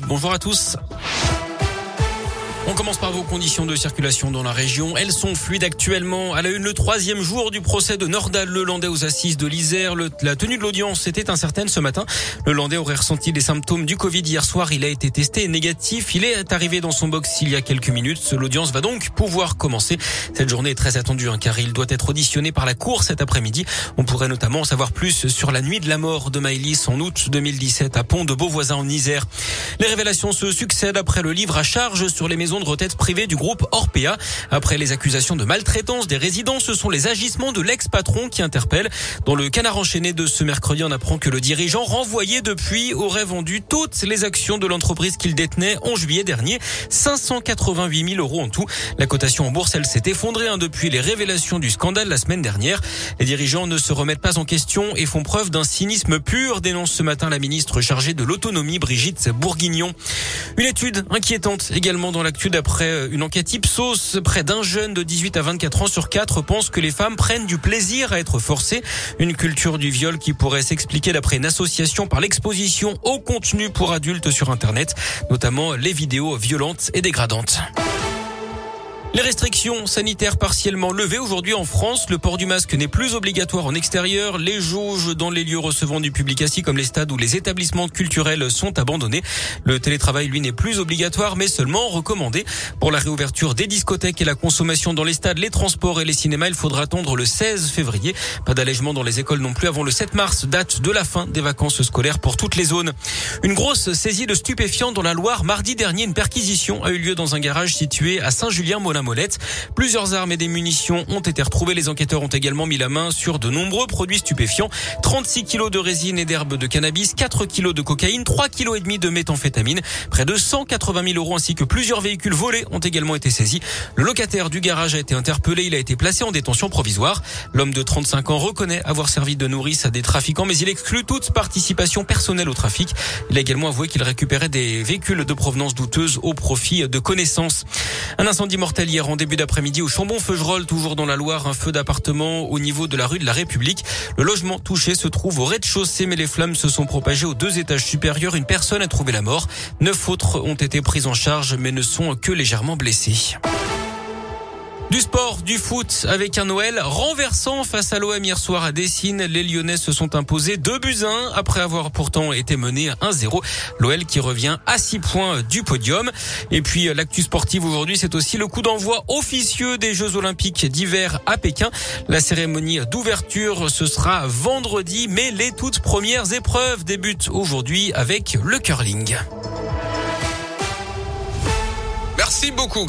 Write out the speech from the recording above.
Bonjour à tous. On commence par vos conditions de circulation dans la région. Elles sont fluides actuellement. À la une, le troisième jour du procès de Nordal Lelandais aux assises de l'Isère. La tenue de l'audience était incertaine ce matin. Le Landais aurait ressenti des symptômes du Covid hier soir. Il a été testé négatif. Il est arrivé dans son box il y a quelques minutes. L'audience va donc pouvoir commencer. Cette journée est très attendue hein, car il doit être auditionné par la Cour cet après-midi. On pourrait notamment en savoir plus sur la nuit de la mort de Maëlys en août 2017 à Pont de Beauvoisin en Isère. Les révélations se succèdent après le livre à charge sur les maisons de retraite privée du groupe Orpea. Après les accusations de maltraitance des résidents, ce sont les agissements de l'ex-patron qui interpellent. Dans le canard enchaîné de ce mercredi, on apprend que le dirigeant renvoyé depuis aurait vendu toutes les actions de l'entreprise qu'il détenait en juillet dernier. 588 000 euros en tout. La cotation en bourse, elle s'est effondrée hein, depuis les révélations du scandale la semaine dernière. Les dirigeants ne se remettent pas en question et font preuve d'un cynisme pur, dénonce ce matin la ministre chargée de l'autonomie, Brigitte Bourguignon. Une étude inquiétante également dans d'après euh, une enquête Ipsos, près d'un jeune de 18 à 24 ans sur 4 pense que les femmes prennent du plaisir à être forcées. Une culture du viol qui pourrait s'expliquer d'après une association par l'exposition au contenu pour adultes sur Internet, notamment les vidéos violentes et dégradantes. Les restrictions sanitaires partiellement levées aujourd'hui en France. Le port du masque n'est plus obligatoire en extérieur. Les jauges dans les lieux recevant du public assis comme les stades ou les établissements culturels sont abandonnés. Le télétravail, lui, n'est plus obligatoire mais seulement recommandé. Pour la réouverture des discothèques et la consommation dans les stades, les transports et les cinémas, il faudra attendre le 16 février. Pas d'allègement dans les écoles non plus avant le 7 mars, date de la fin des vacances scolaires pour toutes les zones. Une grosse saisie de stupéfiants dans la Loire. Mardi dernier, une perquisition a eu lieu dans un garage situé à Saint-Julien-Molin molette. Plusieurs armes et des munitions ont été retrouvées. Les enquêteurs ont également mis la main sur de nombreux produits stupéfiants. 36 kilos de résine et d'herbe de cannabis, 4 kilos de cocaïne, 3 kilos et demi de méthamphétamine, près de 180 000 euros ainsi que plusieurs véhicules volés ont également été saisis. Le locataire du garage a été interpellé. Il a été placé en détention provisoire. L'homme de 35 ans reconnaît avoir servi de nourrice à des trafiquants, mais il exclut toute participation personnelle au trafic. Il a également avoué qu'il récupérait des véhicules de provenance douteuse au profit de connaissances. Un incendie mortel hier en début d'après-midi au Chambon-Feugerolles, toujours dans la Loire, un feu d'appartement au niveau de la rue de la République. Le logement touché se trouve au rez-de-chaussée, mais les flammes se sont propagées aux deux étages supérieurs. Une personne a trouvé la mort. Neuf autres ont été prises en charge, mais ne sont que légèrement blessés. Du sport, du foot avec un Noël renversant face à l'OM hier soir à Dessine. Les Lyonnais se sont imposés 2 buts 1 après avoir pourtant été menés 1-0. L'OL qui revient à 6 points du podium. Et puis l'actu sportive aujourd'hui, c'est aussi le coup d'envoi officieux des Jeux Olympiques d'hiver à Pékin. La cérémonie d'ouverture, ce sera vendredi, mais les toutes premières épreuves débutent aujourd'hui avec le curling. Merci beaucoup.